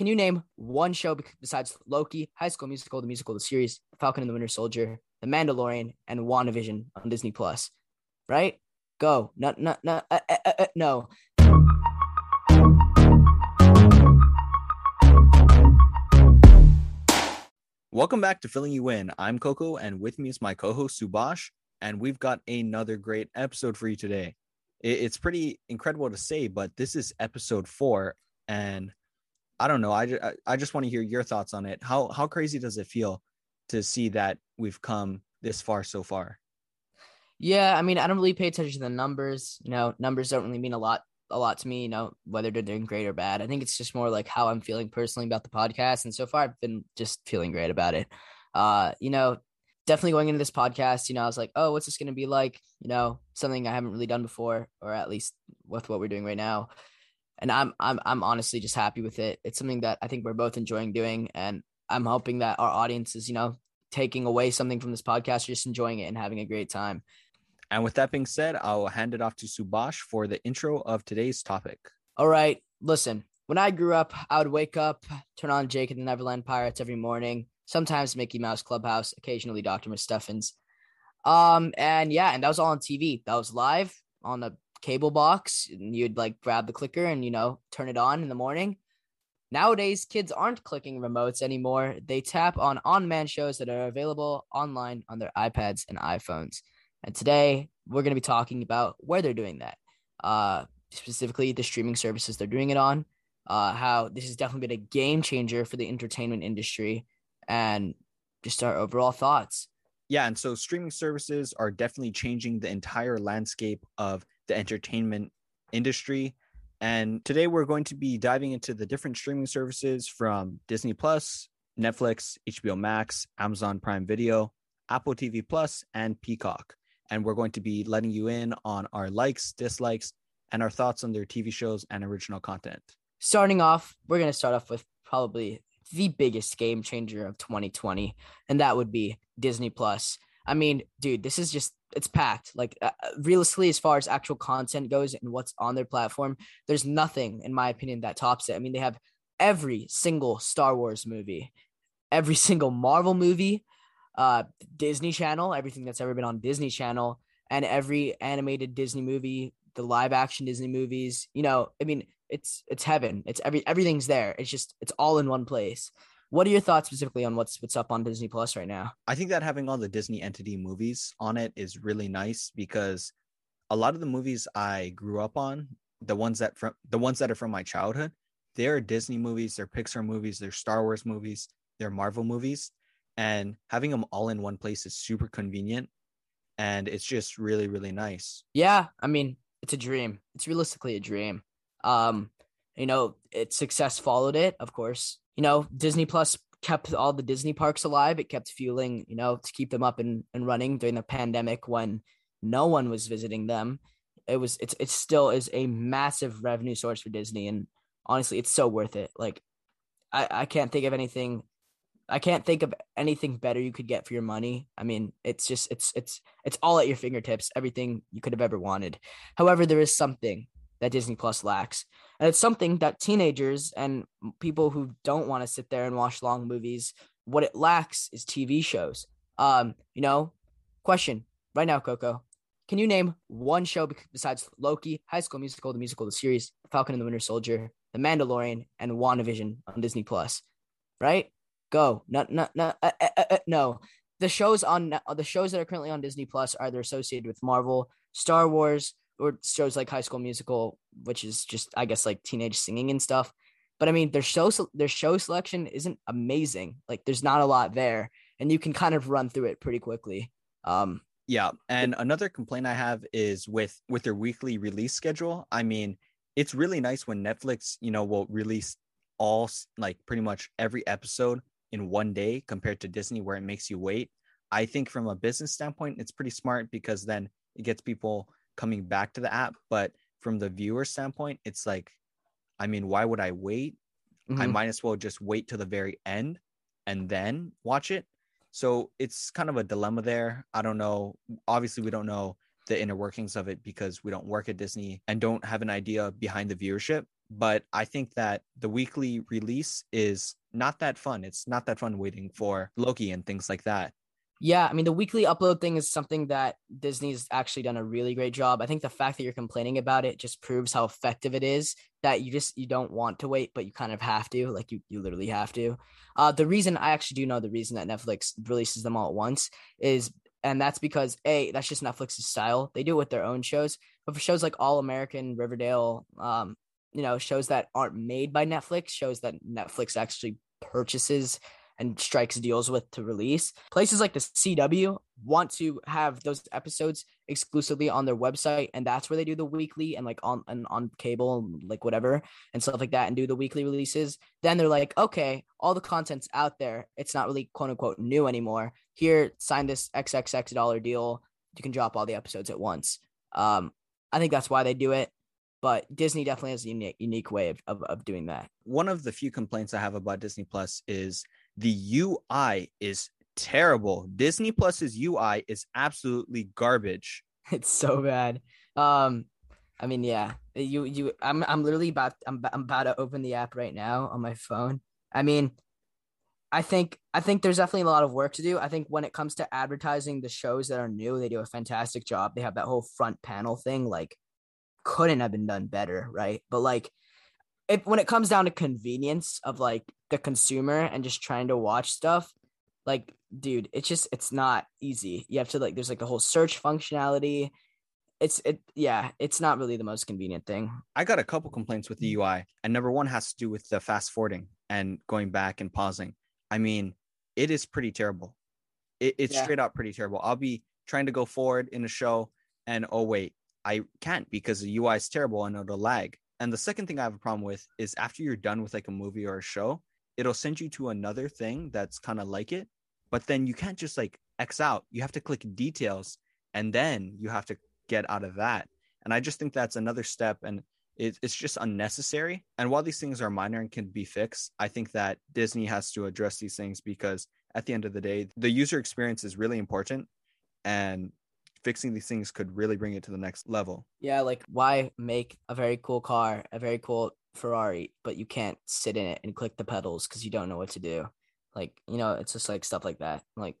Can you name one show besides Loki, High School Musical, the musical, the series, Falcon and the Winter Soldier, The Mandalorian, and WandaVision on Disney Plus? Right? Go. No, no, no, uh, uh, uh, no. Welcome back to Filling You In. I'm Coco, and with me is my co-host Subash, and we've got another great episode for you today. It's pretty incredible to say, but this is episode four, and I don't know. I, I just want to hear your thoughts on it. How how crazy does it feel to see that we've come this far so far? Yeah, I mean, I don't really pay attention to the numbers. You know, numbers don't really mean a lot a lot to me, you know, whether they're doing great or bad. I think it's just more like how I'm feeling personally about the podcast. And so far I've been just feeling great about it. Uh, you know, definitely going into this podcast, you know, I was like, oh, what's this gonna be like? You know, something I haven't really done before, or at least with what we're doing right now and I'm I'm I'm honestly just happy with it. It's something that I think we're both enjoying doing, and I'm hoping that our audience is you know taking away something from this podcast, just enjoying it and having a great time. And with that being said, I'll hand it off to Subash for the intro of today's topic. All right, listen. When I grew up, I would wake up, turn on Jake and the Neverland Pirates every morning. Sometimes Mickey Mouse Clubhouse, occasionally Dr. McStuffins. Um, and yeah, and that was all on TV. That was live on the cable box and you'd like grab the clicker and you know turn it on in the morning. Nowadays kids aren't clicking remotes anymore. They tap on on-demand shows that are available online on their ipads and iphones. And today we're going to be talking about where they're doing that. Uh specifically the streaming services they're doing it on. Uh how this has definitely been a game changer for the entertainment industry. And just our overall thoughts. Yeah and so streaming services are definitely changing the entire landscape of the entertainment industry. And today we're going to be diving into the different streaming services from Disney Plus, Netflix, HBO Max, Amazon Prime Video, Apple TV Plus, and Peacock. And we're going to be letting you in on our likes, dislikes, and our thoughts on their TV shows and original content. Starting off, we're going to start off with probably the biggest game changer of 2020, and that would be Disney Plus. I mean, dude, this is just it's packed. Like uh, uh, realistically, as far as actual content goes and what's on their platform, there's nothing, in my opinion, that tops it. I mean, they have every single Star Wars movie, every single Marvel movie, uh, Disney Channel, everything that's ever been on Disney Channel, and every animated Disney movie, the live action Disney movies. You know, I mean, it's it's heaven. It's every everything's there. It's just it's all in one place. What are your thoughts specifically on what's what's up on Disney Plus right now? I think that having all the Disney entity movies on it is really nice because a lot of the movies I grew up on, the ones that from the ones that are from my childhood, they're Disney movies, they're Pixar movies, they're Star Wars movies, they're Marvel movies, and having them all in one place is super convenient and it's just really really nice. Yeah, I mean, it's a dream. It's realistically a dream. Um, you know, its success followed it, of course you know, Disney Plus kept all the Disney parks alive. It kept fueling, you know, to keep them up and, and running during the pandemic when no one was visiting them. It was it's it still is a massive revenue source for Disney and honestly it's so worth it. Like I, I can't think of anything I can't think of anything better you could get for your money. I mean, it's just it's it's it's all at your fingertips, everything you could have ever wanted. However, there is something that Disney Plus lacks. And it's something that teenagers and people who don't want to sit there and watch long movies, what it lacks is TV shows. Um, you know, question right now, Coco. Can you name one show besides Loki, High School Musical, the musical, the series, Falcon and the Winter Soldier, The Mandalorian, and WandaVision on Disney Plus? Right? Go. No, no, no, uh, uh, uh, uh no. The shows on the shows that are currently on Disney Plus are either associated with Marvel, Star Wars, or shows like High School Musical, which is just I guess like teenage singing and stuff. But I mean, their show their show selection isn't amazing. Like there's not a lot there, and you can kind of run through it pretty quickly. Um, yeah, and another complaint I have is with with their weekly release schedule. I mean, it's really nice when Netflix, you know, will release all like pretty much every episode in one day compared to Disney where it makes you wait. I think from a business standpoint, it's pretty smart because then it gets people coming back to the app. But from the viewer standpoint, it's like, I mean, why would I wait? Mm-hmm. I might as well just wait to the very end and then watch it. So it's kind of a dilemma there. I don't know. Obviously, we don't know the inner workings of it because we don't work at Disney and don't have an idea behind the viewership. but I think that the weekly release is not that fun. It's not that fun waiting for Loki and things like that. Yeah, I mean the weekly upload thing is something that Disney's actually done a really great job. I think the fact that you're complaining about it just proves how effective it is that you just you don't want to wait but you kind of have to, like you you literally have to. Uh the reason I actually do know the reason that Netflix releases them all at once is and that's because a that's just Netflix's style. They do it with their own shows. But for shows like All American, Riverdale, um you know, shows that aren't made by Netflix, shows that Netflix actually purchases and strikes deals with to release. Places like the CW want to have those episodes exclusively on their website, and that's where they do the weekly and like on and on cable, and like whatever and stuff like that, and do the weekly releases. Then they're like, okay, all the content's out there. It's not really quote unquote new anymore. Here, sign this XXX dollar deal. You can drop all the episodes at once. Um, I think that's why they do it but Disney definitely has a unique unique way of, of, of, doing that. One of the few complaints I have about Disney Plus is the UI is terrible. Disney Plus's UI is absolutely garbage. It's so bad. Um, I mean, yeah, you you I'm I'm literally about I'm I'm about to open the app right now on my phone. I mean, I think I think there's definitely a lot of work to do. I think when it comes to advertising the shows that are new, they do a fantastic job. They have that whole front panel thing, like couldn't have been done better, right? But like if when it comes down to convenience of like the consumer and just trying to watch stuff, like dude, it's just it's not easy. You have to like there's like the whole search functionality. It's it yeah, it's not really the most convenient thing. I got a couple complaints with mm. the UI, and number one has to do with the fast forwarding and going back and pausing. I mean, it is pretty terrible. It, it's yeah. straight out pretty terrible. I'll be trying to go forward in a show, and oh wait, I can't because the UI is terrible and it'll lag. And the second thing I have a problem with is after you're done with like a movie or a show, it'll send you to another thing that's kind of like it. But then you can't just like X out. You have to click details and then you have to get out of that. And I just think that's another step and it, it's just unnecessary. And while these things are minor and can be fixed, I think that Disney has to address these things because at the end of the day, the user experience is really important. And fixing these things could really bring it to the next level. Yeah, like why make a very cool car, a very cool Ferrari, but you can't sit in it and click the pedals because you don't know what to do. Like, you know, it's just like stuff like that. Like,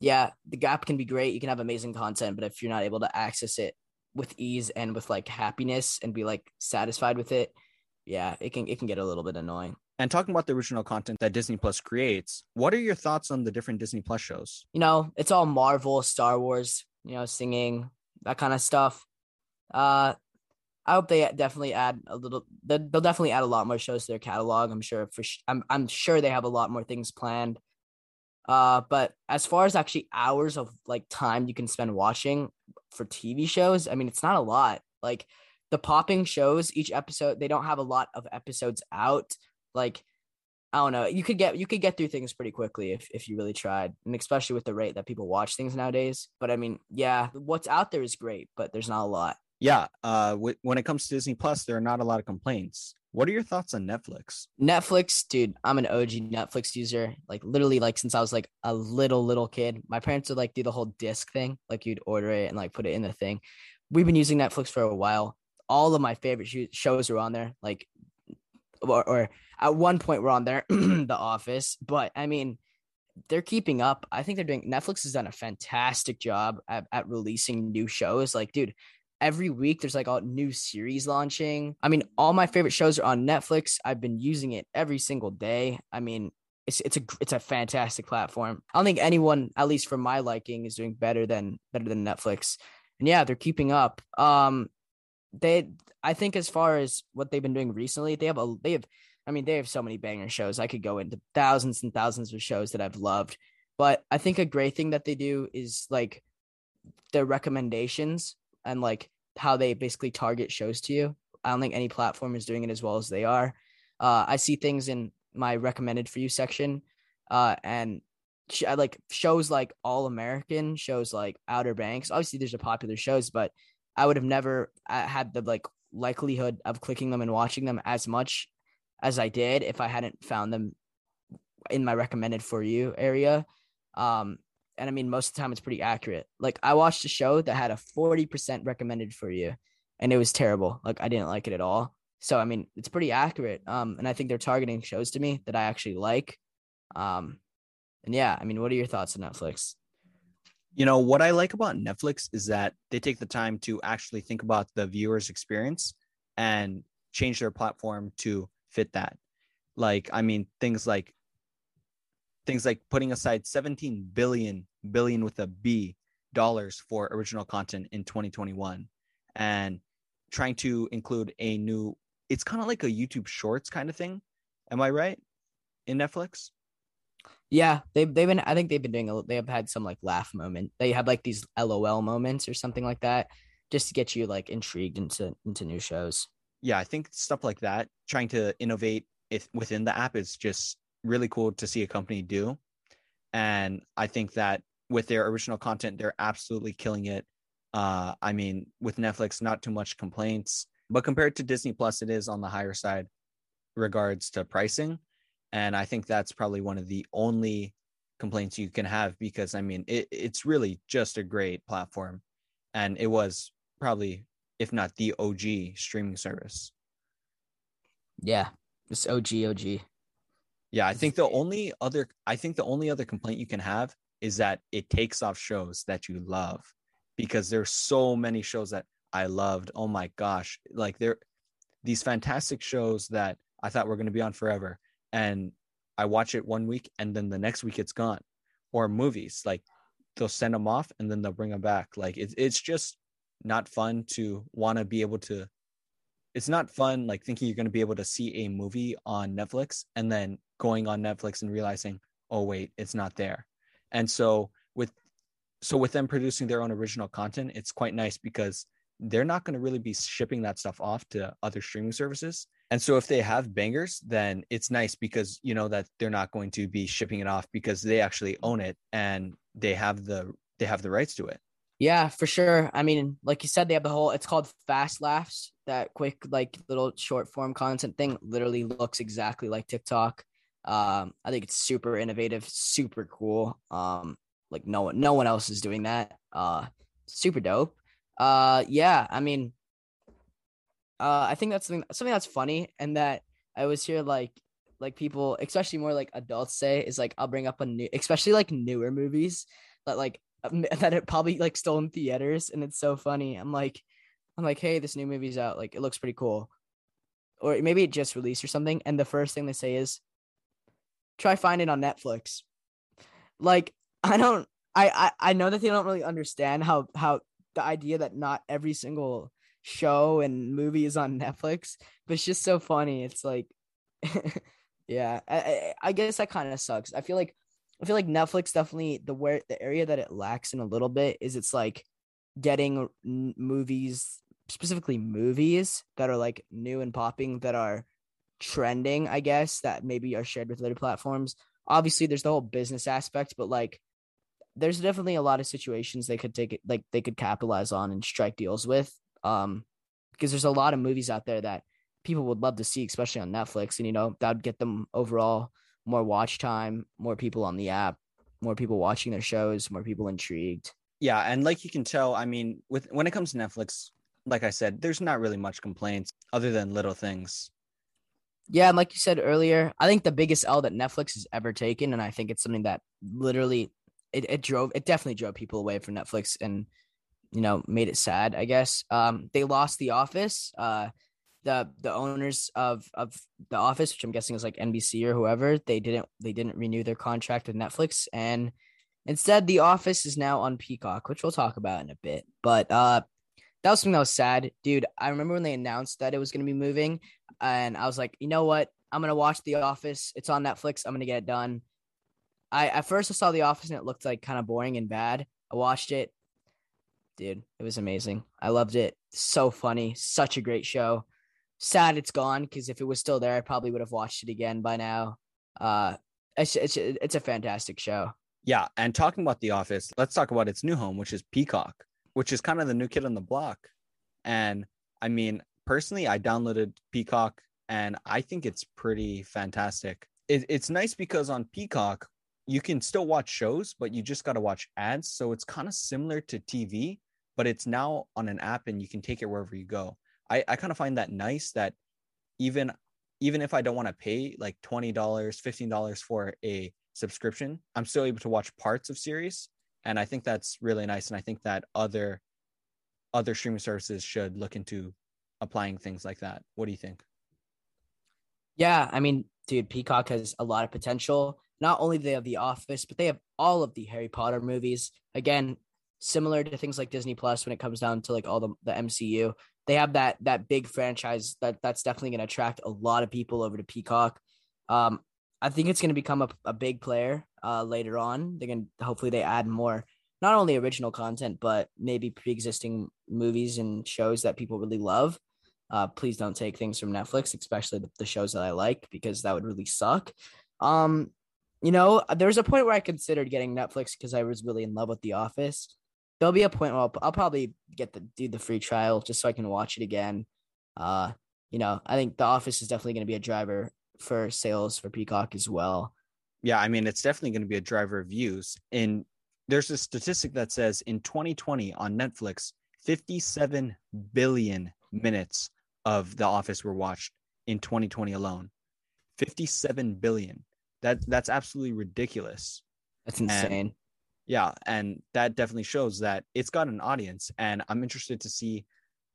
yeah, the gap can be great. You can have amazing content, but if you're not able to access it with ease and with like happiness and be like satisfied with it, yeah, it can it can get a little bit annoying. And talking about the original content that Disney Plus creates, what are your thoughts on the different Disney Plus shows? You know, it's all Marvel, Star Wars, you know, singing, that kind of stuff. Uh, I hope they definitely add a little. They'll definitely add a lot more shows to their catalog. I'm sure for. I'm I'm sure they have a lot more things planned. Uh, but as far as actually hours of like time you can spend watching for TV shows, I mean, it's not a lot. Like the popping shows, each episode they don't have a lot of episodes out. Like I don't know. You could get you could get through things pretty quickly if if you really tried, and especially with the rate that people watch things nowadays. But I mean, yeah, what's out there is great, but there's not a lot. Yeah, uh, w- when it comes to Disney Plus, there are not a lot of complaints. What are your thoughts on Netflix? Netflix, dude, I'm an OG Netflix user. Like literally, like since I was like a little little kid, my parents would like do the whole disc thing. Like you'd order it and like put it in the thing. We've been using Netflix for a while. All of my favorite sh- shows are on there. Like or, or at one point we're on there, The Office. But I mean, they're keeping up. I think they're doing. Netflix has done a fantastic job at, at releasing new shows. Like, dude, every week there's like a new series launching. I mean, all my favorite shows are on Netflix. I've been using it every single day. I mean, it's it's a it's a fantastic platform. I don't think anyone, at least for my liking, is doing better than better than Netflix. And yeah, they're keeping up. Um, they I think as far as what they've been doing recently, they have a they have I mean they have so many banger shows. I could go into thousands and thousands of shows that I've loved. But I think a great thing that they do is like their recommendations and like how they basically target shows to you. I don't think any platform is doing it as well as they are. Uh, I see things in my recommended for you section, uh, and sh- like shows like All American, shows like Outer Banks. Obviously, there's a popular shows, but I would have never uh, had the like likelihood of clicking them and watching them as much as I did if I hadn't found them in my recommended for you area. Um, and I mean, most of the time it's pretty accurate. Like I watched a show that had a 40% recommended for you and it was terrible. Like I didn't like it at all. So I mean, it's pretty accurate. Um, and I think they're targeting shows to me that I actually like. Um, and yeah, I mean, what are your thoughts on Netflix? You know, what I like about Netflix is that they take the time to actually think about the viewer's experience and change their platform to fit that. Like, I mean, things like things like putting aside 17 billion billion with a B dollars for original content in 2021 and trying to include a new it's kind of like a YouTube shorts kind of thing. Am I right? In Netflix? Yeah, they've they've been. I think they've been doing. A, they have had some like laugh moment. They have like these LOL moments or something like that, just to get you like intrigued into into new shows. Yeah, I think stuff like that, trying to innovate if within the app is just really cool to see a company do. And I think that with their original content, they're absolutely killing it. Uh, I mean, with Netflix, not too much complaints, but compared to Disney Plus, it is on the higher side regards to pricing. And I think that's probably one of the only complaints you can have because I mean it, it's really just a great platform. And it was probably, if not the OG streaming service. Yeah. It's OG OG. Yeah, I think the only other I think the only other complaint you can have is that it takes off shows that you love because there's so many shows that I loved. Oh my gosh, like there these fantastic shows that I thought were going to be on forever and I watch it one week and then the next week it's gone. Or movies like they'll send them off and then they'll bring them back. Like it's it's just not fun to want to be able to. It's not fun like thinking you're going to be able to see a movie on Netflix and then going on Netflix and realizing, oh wait, it's not there. And so with so with them producing their own original content, it's quite nice because they're not going to really be shipping that stuff off to other streaming services. And so if they have bangers, then it's nice because you know that they're not going to be shipping it off because they actually own it and they have the they have the rights to it. Yeah, for sure. I mean, like you said, they have the whole it's called fast laughs, that quick like little short form content thing literally looks exactly like TikTok. Um, I think it's super innovative, super cool. Um, like no one no one else is doing that. Uh super dope. Uh yeah, I mean uh, I think that's something something that's funny, and that I always hear like like people, especially more like adults, say is like I'll bring up a new, especially like newer movies that like that it probably like still in theaters, and it's so funny. I'm like, I'm like, hey, this new movie's out, like it looks pretty cool, or maybe it just released or something, and the first thing they say is, try find it on Netflix. Like I don't, I I I know that they don't really understand how how the idea that not every single show and movies on Netflix, but it's just so funny. It's like, yeah, I, I guess that kind of sucks. I feel like I feel like Netflix definitely the where the area that it lacks in a little bit is it's like getting movies specifically movies that are like new and popping that are trending i guess that maybe are shared with other platforms obviously there's the whole business aspect but like there's definitely a lot of situations they could take it like they could capitalize on and strike deals with um, because there's a lot of movies out there that people would love to see, especially on Netflix, and you know that would get them overall more watch time, more people on the app, more people watching their shows, more people intrigued. Yeah, and like you can tell, I mean, with when it comes to Netflix, like I said, there's not really much complaints other than little things. Yeah, and like you said earlier, I think the biggest L that Netflix has ever taken, and I think it's something that literally it, it drove it definitely drove people away from Netflix and you know made it sad i guess. Um they lost the office uh the the owners of of the office which i'm guessing is like nbc or whoever they didn't they didn't renew their contract with netflix and instead the office is now on peacock which we'll talk about in a bit. But uh that was something that was sad. Dude i remember when they announced that it was going to be moving and i was like you know what? I'm going to watch the office. It's on netflix. I'm going to get it done. I at first i saw the office and it looked like kind of boring and bad. I watched it dude. It was amazing. I loved it. So funny. Such a great show. Sad it's gone because if it was still there, I probably would have watched it again by now. Uh, it's, it's it's a fantastic show. Yeah, and talking about The Office, let's talk about its new home, which is Peacock, which is kind of the new kid on the block. And I mean, personally, I downloaded Peacock, and I think it's pretty fantastic. It, it's nice because on Peacock, you can still watch shows, but you just got to watch ads. So it's kind of similar to TV, but it's now on an app and you can take it wherever you go. I, I kind of find that nice that even even if I don't want to pay like $20, $15 for a subscription, I'm still able to watch parts of series. And I think that's really nice. And I think that other other streaming services should look into applying things like that. What do you think? Yeah, I mean, dude, Peacock has a lot of potential. Not only do they have The Office, but they have all of the Harry Potter movies. Again, similar to things like Disney Plus when it comes down to like all the, the MCU. They have that that big franchise that that's definitely going to attract a lot of people over to Peacock. Um, I think it's going to become a, a big player uh, later on. They're going to hopefully they add more, not only original content, but maybe pre existing movies and shows that people really love. Uh, please don't take things from Netflix, especially the, the shows that I like, because that would really suck. Um, you know, there was a point where I considered getting Netflix because I was really in love with The Office. There'll be a point where I'll, I'll probably get the do the free trial just so I can watch it again. Uh, you know, I think The Office is definitely going to be a driver for sales for Peacock as well. Yeah, I mean, it's definitely going to be a driver of views. And there's a statistic that says in 2020 on Netflix, 57 billion minutes of The Office were watched in 2020 alone. 57 billion. That that's absolutely ridiculous. That's insane. And, yeah, and that definitely shows that it's got an audience and I'm interested to see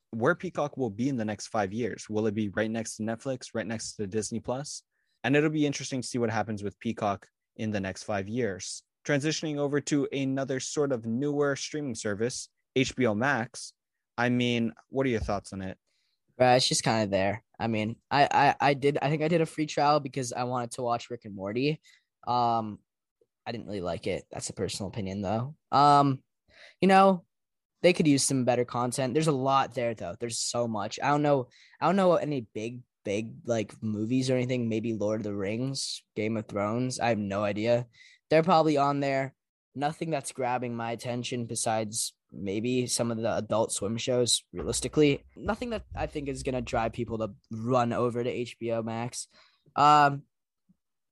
where Peacock will be in the next 5 years. Will it be right next to Netflix, right next to Disney Plus? And it'll be interesting to see what happens with Peacock in the next 5 years. Transitioning over to another sort of newer streaming service, HBO Max. I mean, what are your thoughts on it? Right, it's just kind of there. I mean, I, I I did I think I did a free trial because I wanted to watch Rick and Morty. Um, I didn't really like it. That's a personal opinion though. Um, you know, they could use some better content. There's a lot there though. There's so much. I don't know. I don't know any big big like movies or anything. Maybe Lord of the Rings, Game of Thrones. I have no idea. They're probably on there. Nothing that's grabbing my attention besides maybe some of the adult swim shows realistically nothing that i think is going to drive people to run over to hbo max um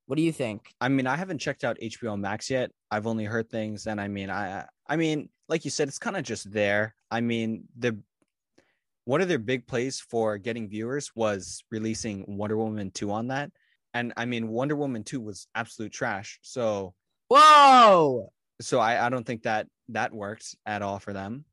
what do you think? I mean i haven't checked out hbo max yet. I've only heard things and i mean i i mean like you said it's kind of just there. I mean the one of their big plays for getting viewers was releasing wonder woman 2 on that. And i mean wonder woman 2 was absolute trash so whoa! So I, I don't think that that worked at all for them.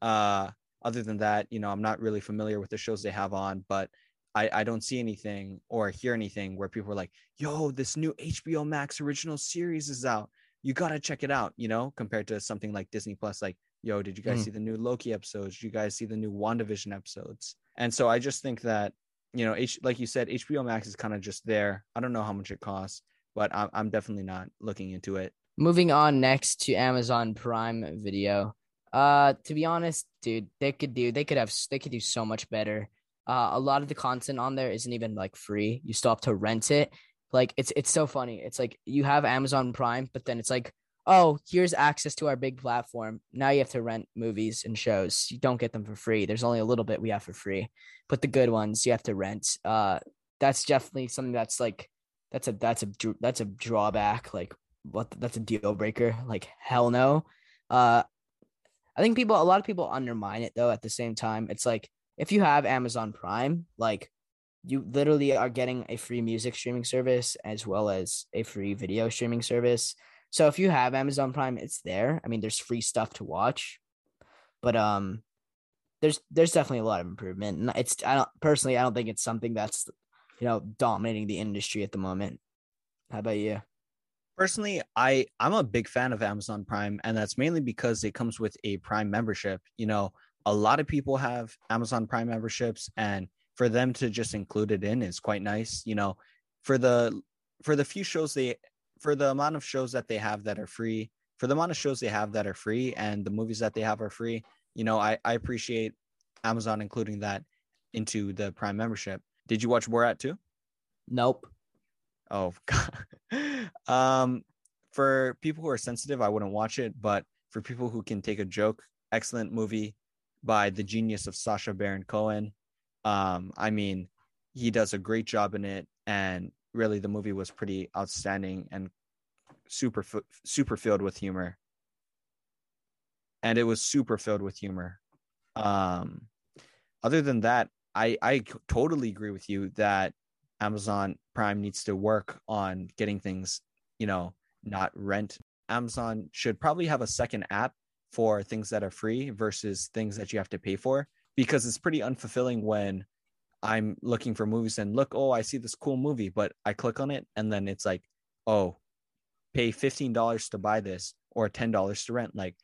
Uh, other than that, you know, I'm not really familiar with the shows they have on, but I, I don't see anything or hear anything where people are like, yo, this new HBO Max original series is out. You got to check it out, you know, compared to something like Disney Plus, like, yo, did you guys mm. see the new Loki episodes? Did you guys see the new WandaVision episodes? And so I just think that, you know, H, like you said, HBO Max is kind of just there. I don't know how much it costs, but I'm, I'm definitely not looking into it. Moving on next to Amazon Prime Video. Uh, to be honest, dude, they could do they could have they could do so much better. Uh, a lot of the content on there isn't even like free. You still have to rent it. Like it's it's so funny. It's like you have Amazon Prime, but then it's like, oh, here's access to our big platform. Now you have to rent movies and shows. You don't get them for free. There's only a little bit we have for free, but the good ones you have to rent. Uh, that's definitely something that's like that's a that's a that's a drawback. Like what that's a deal breaker. Like hell no. Uh, I think people, a lot of people undermine it though. At the same time, it's like if you have Amazon Prime, like you literally are getting a free music streaming service as well as a free video streaming service. So if you have Amazon Prime, it's there. I mean, there's free stuff to watch, but um, there's there's definitely a lot of improvement. And it's I don't personally I don't think it's something that's you know dominating the industry at the moment. How about you? personally i i'm a big fan of amazon prime and that's mainly because it comes with a prime membership you know a lot of people have amazon prime memberships and for them to just include it in is quite nice you know for the for the few shows they for the amount of shows that they have that are free for the amount of shows they have that are free and the movies that they have are free you know i i appreciate amazon including that into the prime membership did you watch borat 2 nope Oh God. um, for people who are sensitive, I wouldn't watch it. But for people who can take a joke, excellent movie by the genius of Sacha Baron Cohen. Um, I mean, he does a great job in it, and really, the movie was pretty outstanding and super super filled with humor. And it was super filled with humor. Um, other than that, I I totally agree with you that Amazon Prime needs to work on getting things, you know, not rent. Amazon should probably have a second app for things that are free versus things that you have to pay for because it's pretty unfulfilling when I'm looking for movies and look, oh, I see this cool movie, but I click on it and then it's like, oh, pay $15 to buy this or $10 to rent. Like,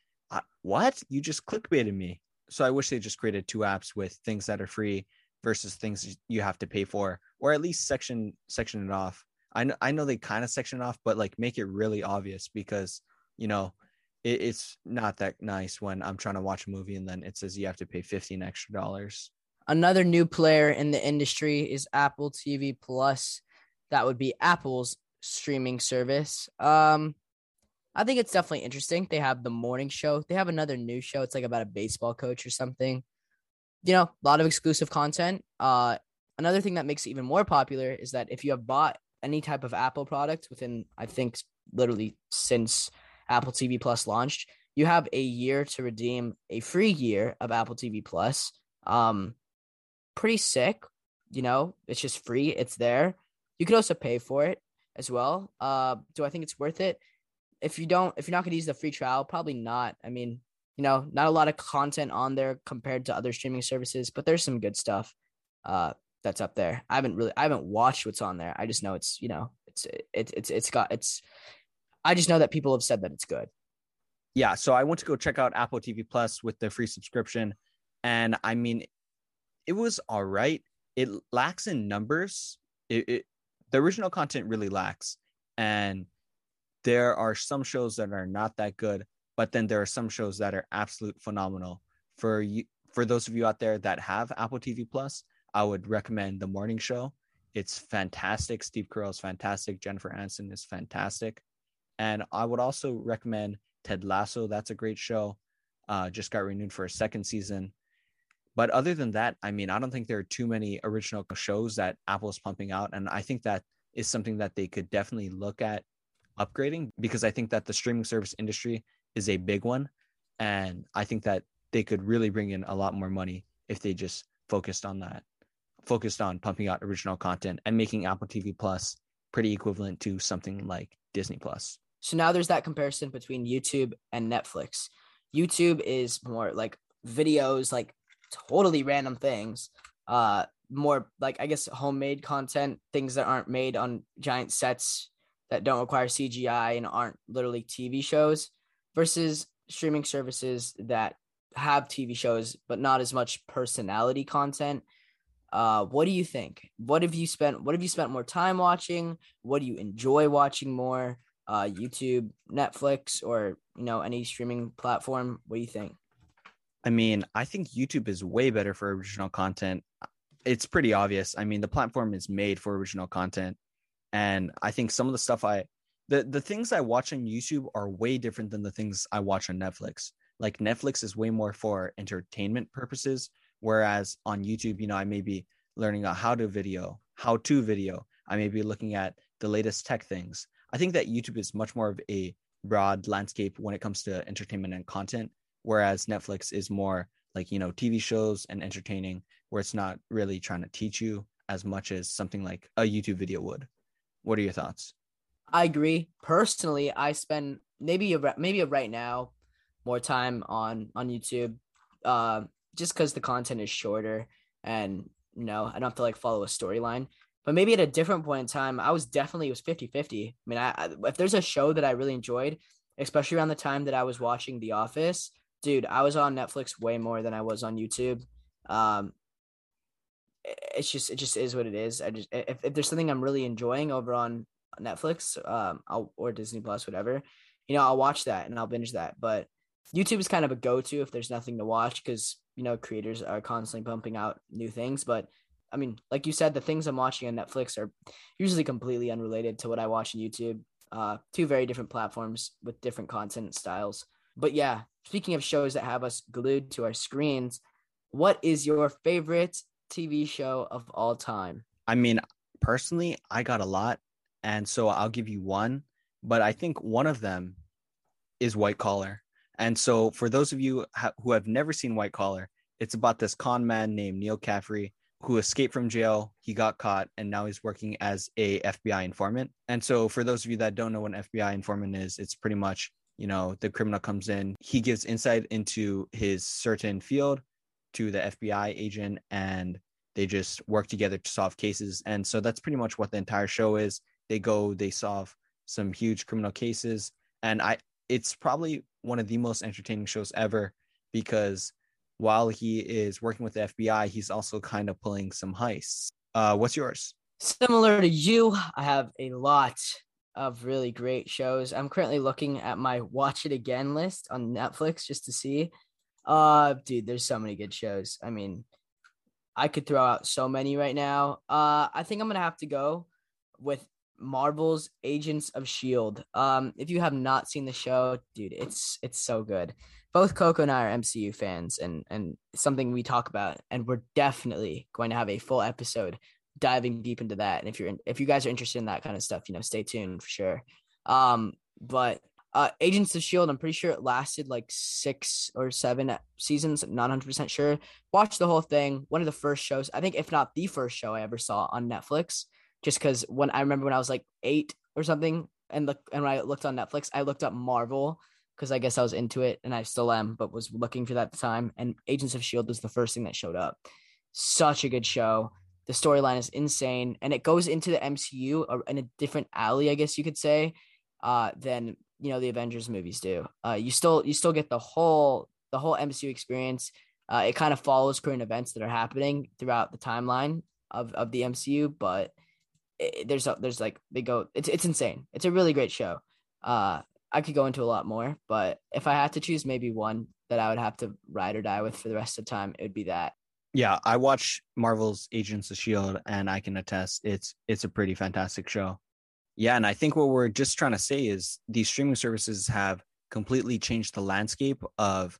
what? You just clickbaited me. So I wish they just created two apps with things that are free versus things you have to pay for, or at least section section it off. I know I know they kind of section it off, but like make it really obvious because you know it, it's not that nice when I'm trying to watch a movie and then it says you have to pay fifteen extra dollars. Another new player in the industry is Apple TV Plus. That would be Apple's streaming service. Um, I think it's definitely interesting. They have the morning show. They have another new show. It's like about a baseball coach or something. You know, a lot of exclusive content. Uh, another thing that makes it even more popular is that if you have bought any type of Apple product within, I think, literally since Apple TV Plus launched, you have a year to redeem a free year of Apple TV Plus. Um, pretty sick. You know, it's just free. It's there. You could also pay for it as well. Uh, do I think it's worth it? If you don't, if you're not going to use the free trial, probably not. I mean, you know, not a lot of content on there compared to other streaming services, but there's some good stuff. Uh, that's up there. I haven't really, I haven't watched what's on there. I just know it's, you know, it's, it's, it's, it's got, it's. I just know that people have said that it's good. Yeah, so I went to go check out Apple TV Plus with the free subscription, and I mean, it was all right. It lacks in numbers. It, it the original content really lacks, and there are some shows that are not that good, but then there are some shows that are absolute phenomenal. For you, for those of you out there that have Apple TV Plus, I would recommend The Morning Show. It's fantastic. Steve Carell is fantastic. Jennifer Aniston is fantastic. And I would also recommend Ted Lasso. That's a great show. Uh, just got renewed for a second season. But other than that, I mean, I don't think there are too many original shows that Apple is pumping out. And I think that is something that they could definitely look at upgrading because I think that the streaming service industry is a big one. And I think that they could really bring in a lot more money if they just focused on that focused on pumping out original content and making Apple TV Plus pretty equivalent to something like Disney Plus. So now there's that comparison between YouTube and Netflix. YouTube is more like videos, like totally random things. Uh more like I guess homemade content, things that aren't made on giant sets that don't require CGI and aren't literally TV shows versus streaming services that have TV shows but not as much personality content uh, what do you think? What have you spent? What have you spent more time watching? What do you enjoy watching more? Uh, YouTube, Netflix, or you know any streaming platform? What do you think? I mean, I think YouTube is way better for original content. It's pretty obvious. I mean, the platform is made for original content, and I think some of the stuff I the the things I watch on YouTube are way different than the things I watch on Netflix. Like Netflix is way more for entertainment purposes, Whereas on YouTube, you know, I may be learning a how to video, how to video. I may be looking at the latest tech things. I think that YouTube is much more of a broad landscape when it comes to entertainment and content, whereas Netflix is more like, you know, TV shows and entertaining, where it's not really trying to teach you as much as something like a YouTube video would. What are your thoughts? I agree. Personally, I spend maybe maybe right now more time on on YouTube. Uh, just because the content is shorter and you know I don't have to like follow a storyline. But maybe at a different point in time, I was definitely it was 50-50. I mean, I, I if there's a show that I really enjoyed, especially around the time that I was watching The Office, dude, I was on Netflix way more than I was on YouTube. Um, it's just it just is what it is. I just if, if there's something I'm really enjoying over on Netflix, um, I'll, or Disney Plus, whatever, you know, I'll watch that and I'll binge that. But YouTube is kind of a go-to if there's nothing to watch because you know creators are constantly pumping out new things. But I mean, like you said, the things I'm watching on Netflix are usually completely unrelated to what I watch on YouTube. Uh, two very different platforms with different content styles. But yeah, speaking of shows that have us glued to our screens, what is your favorite TV show of all time? I mean, personally, I got a lot, and so I'll give you one. But I think one of them is White Collar. And so, for those of you who have never seen White Collar, it's about this con man named Neil Caffrey who escaped from jail. He got caught and now he's working as a FBI informant. And so for those of you that don't know what an FBI informant is, it's pretty much, you know, the criminal comes in, he gives insight into his certain field to the FBI agent and they just work together to solve cases. And so that's pretty much what the entire show is. They go, they solve some huge criminal cases. And I it's probably one of the most entertaining shows ever because while he is working with the FBI, he's also kind of pulling some heists. Uh, what's yours? Similar to you, I have a lot of really great shows. I'm currently looking at my watch it again list on Netflix just to see. Uh, dude, there's so many good shows. I mean, I could throw out so many right now. Uh, I think I'm gonna have to go with Marvel's Agents of Shield. Um, if you have not seen the show, dude, it's it's so good. Both Coco and I are MCU fans, and and something we talk about, and we're definitely going to have a full episode diving deep into that. And if you're in, if you guys are interested in that kind of stuff, you know, stay tuned for sure. Um, but uh, Agents of Shield, I'm pretty sure it lasted like six or seven seasons. Not 100 percent sure. Watched the whole thing. One of the first shows, I think, if not the first show I ever saw on Netflix just because when I remember when I was like eight or something, and look and when I looked on Netflix, I looked up Marvel because I guess I was into it and I still am, but was looking for that time. And Agents of Shield was the first thing that showed up. Such a good show. The storyline is insane, and it goes into the MCU uh, in a different alley, I guess you could say, uh, than you know the Avengers movies do. Uh, you still you still get the whole the whole MCU experience. Uh, it kind of follows current events that are happening throughout the timeline of of the MCU, but it, there's a, there's like they go it's it's insane. It's a really great show. Uh, I could go into a lot more, but if I had to choose maybe one that I would have to ride or die with for the rest of the time, it would be that. Yeah, I watch Marvel's Agents of Shield, and I can attest it's it's a pretty fantastic show. Yeah, and I think what we're just trying to say is these streaming services have completely changed the landscape of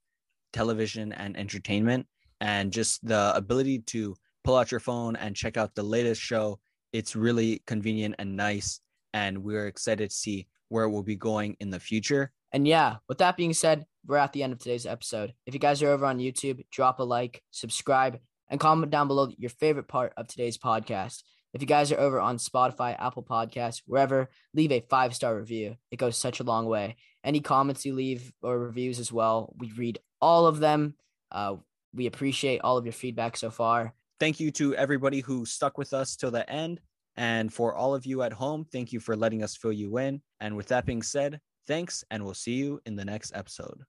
television and entertainment, and just the ability to pull out your phone and check out the latest show it's really convenient and nice. And we're excited to see where we'll be going in the future. And yeah, with that being said, we're at the end of today's episode. If you guys are over on YouTube, drop a like, subscribe, and comment down below your favorite part of today's podcast. If you guys are over on Spotify, Apple Podcasts, wherever, leave a five star review. It goes such a long way. Any comments you leave or reviews as well, we read all of them. Uh, we appreciate all of your feedback so far. Thank you to everybody who stuck with us till the end. And for all of you at home, thank you for letting us fill you in. And with that being said, thanks, and we'll see you in the next episode.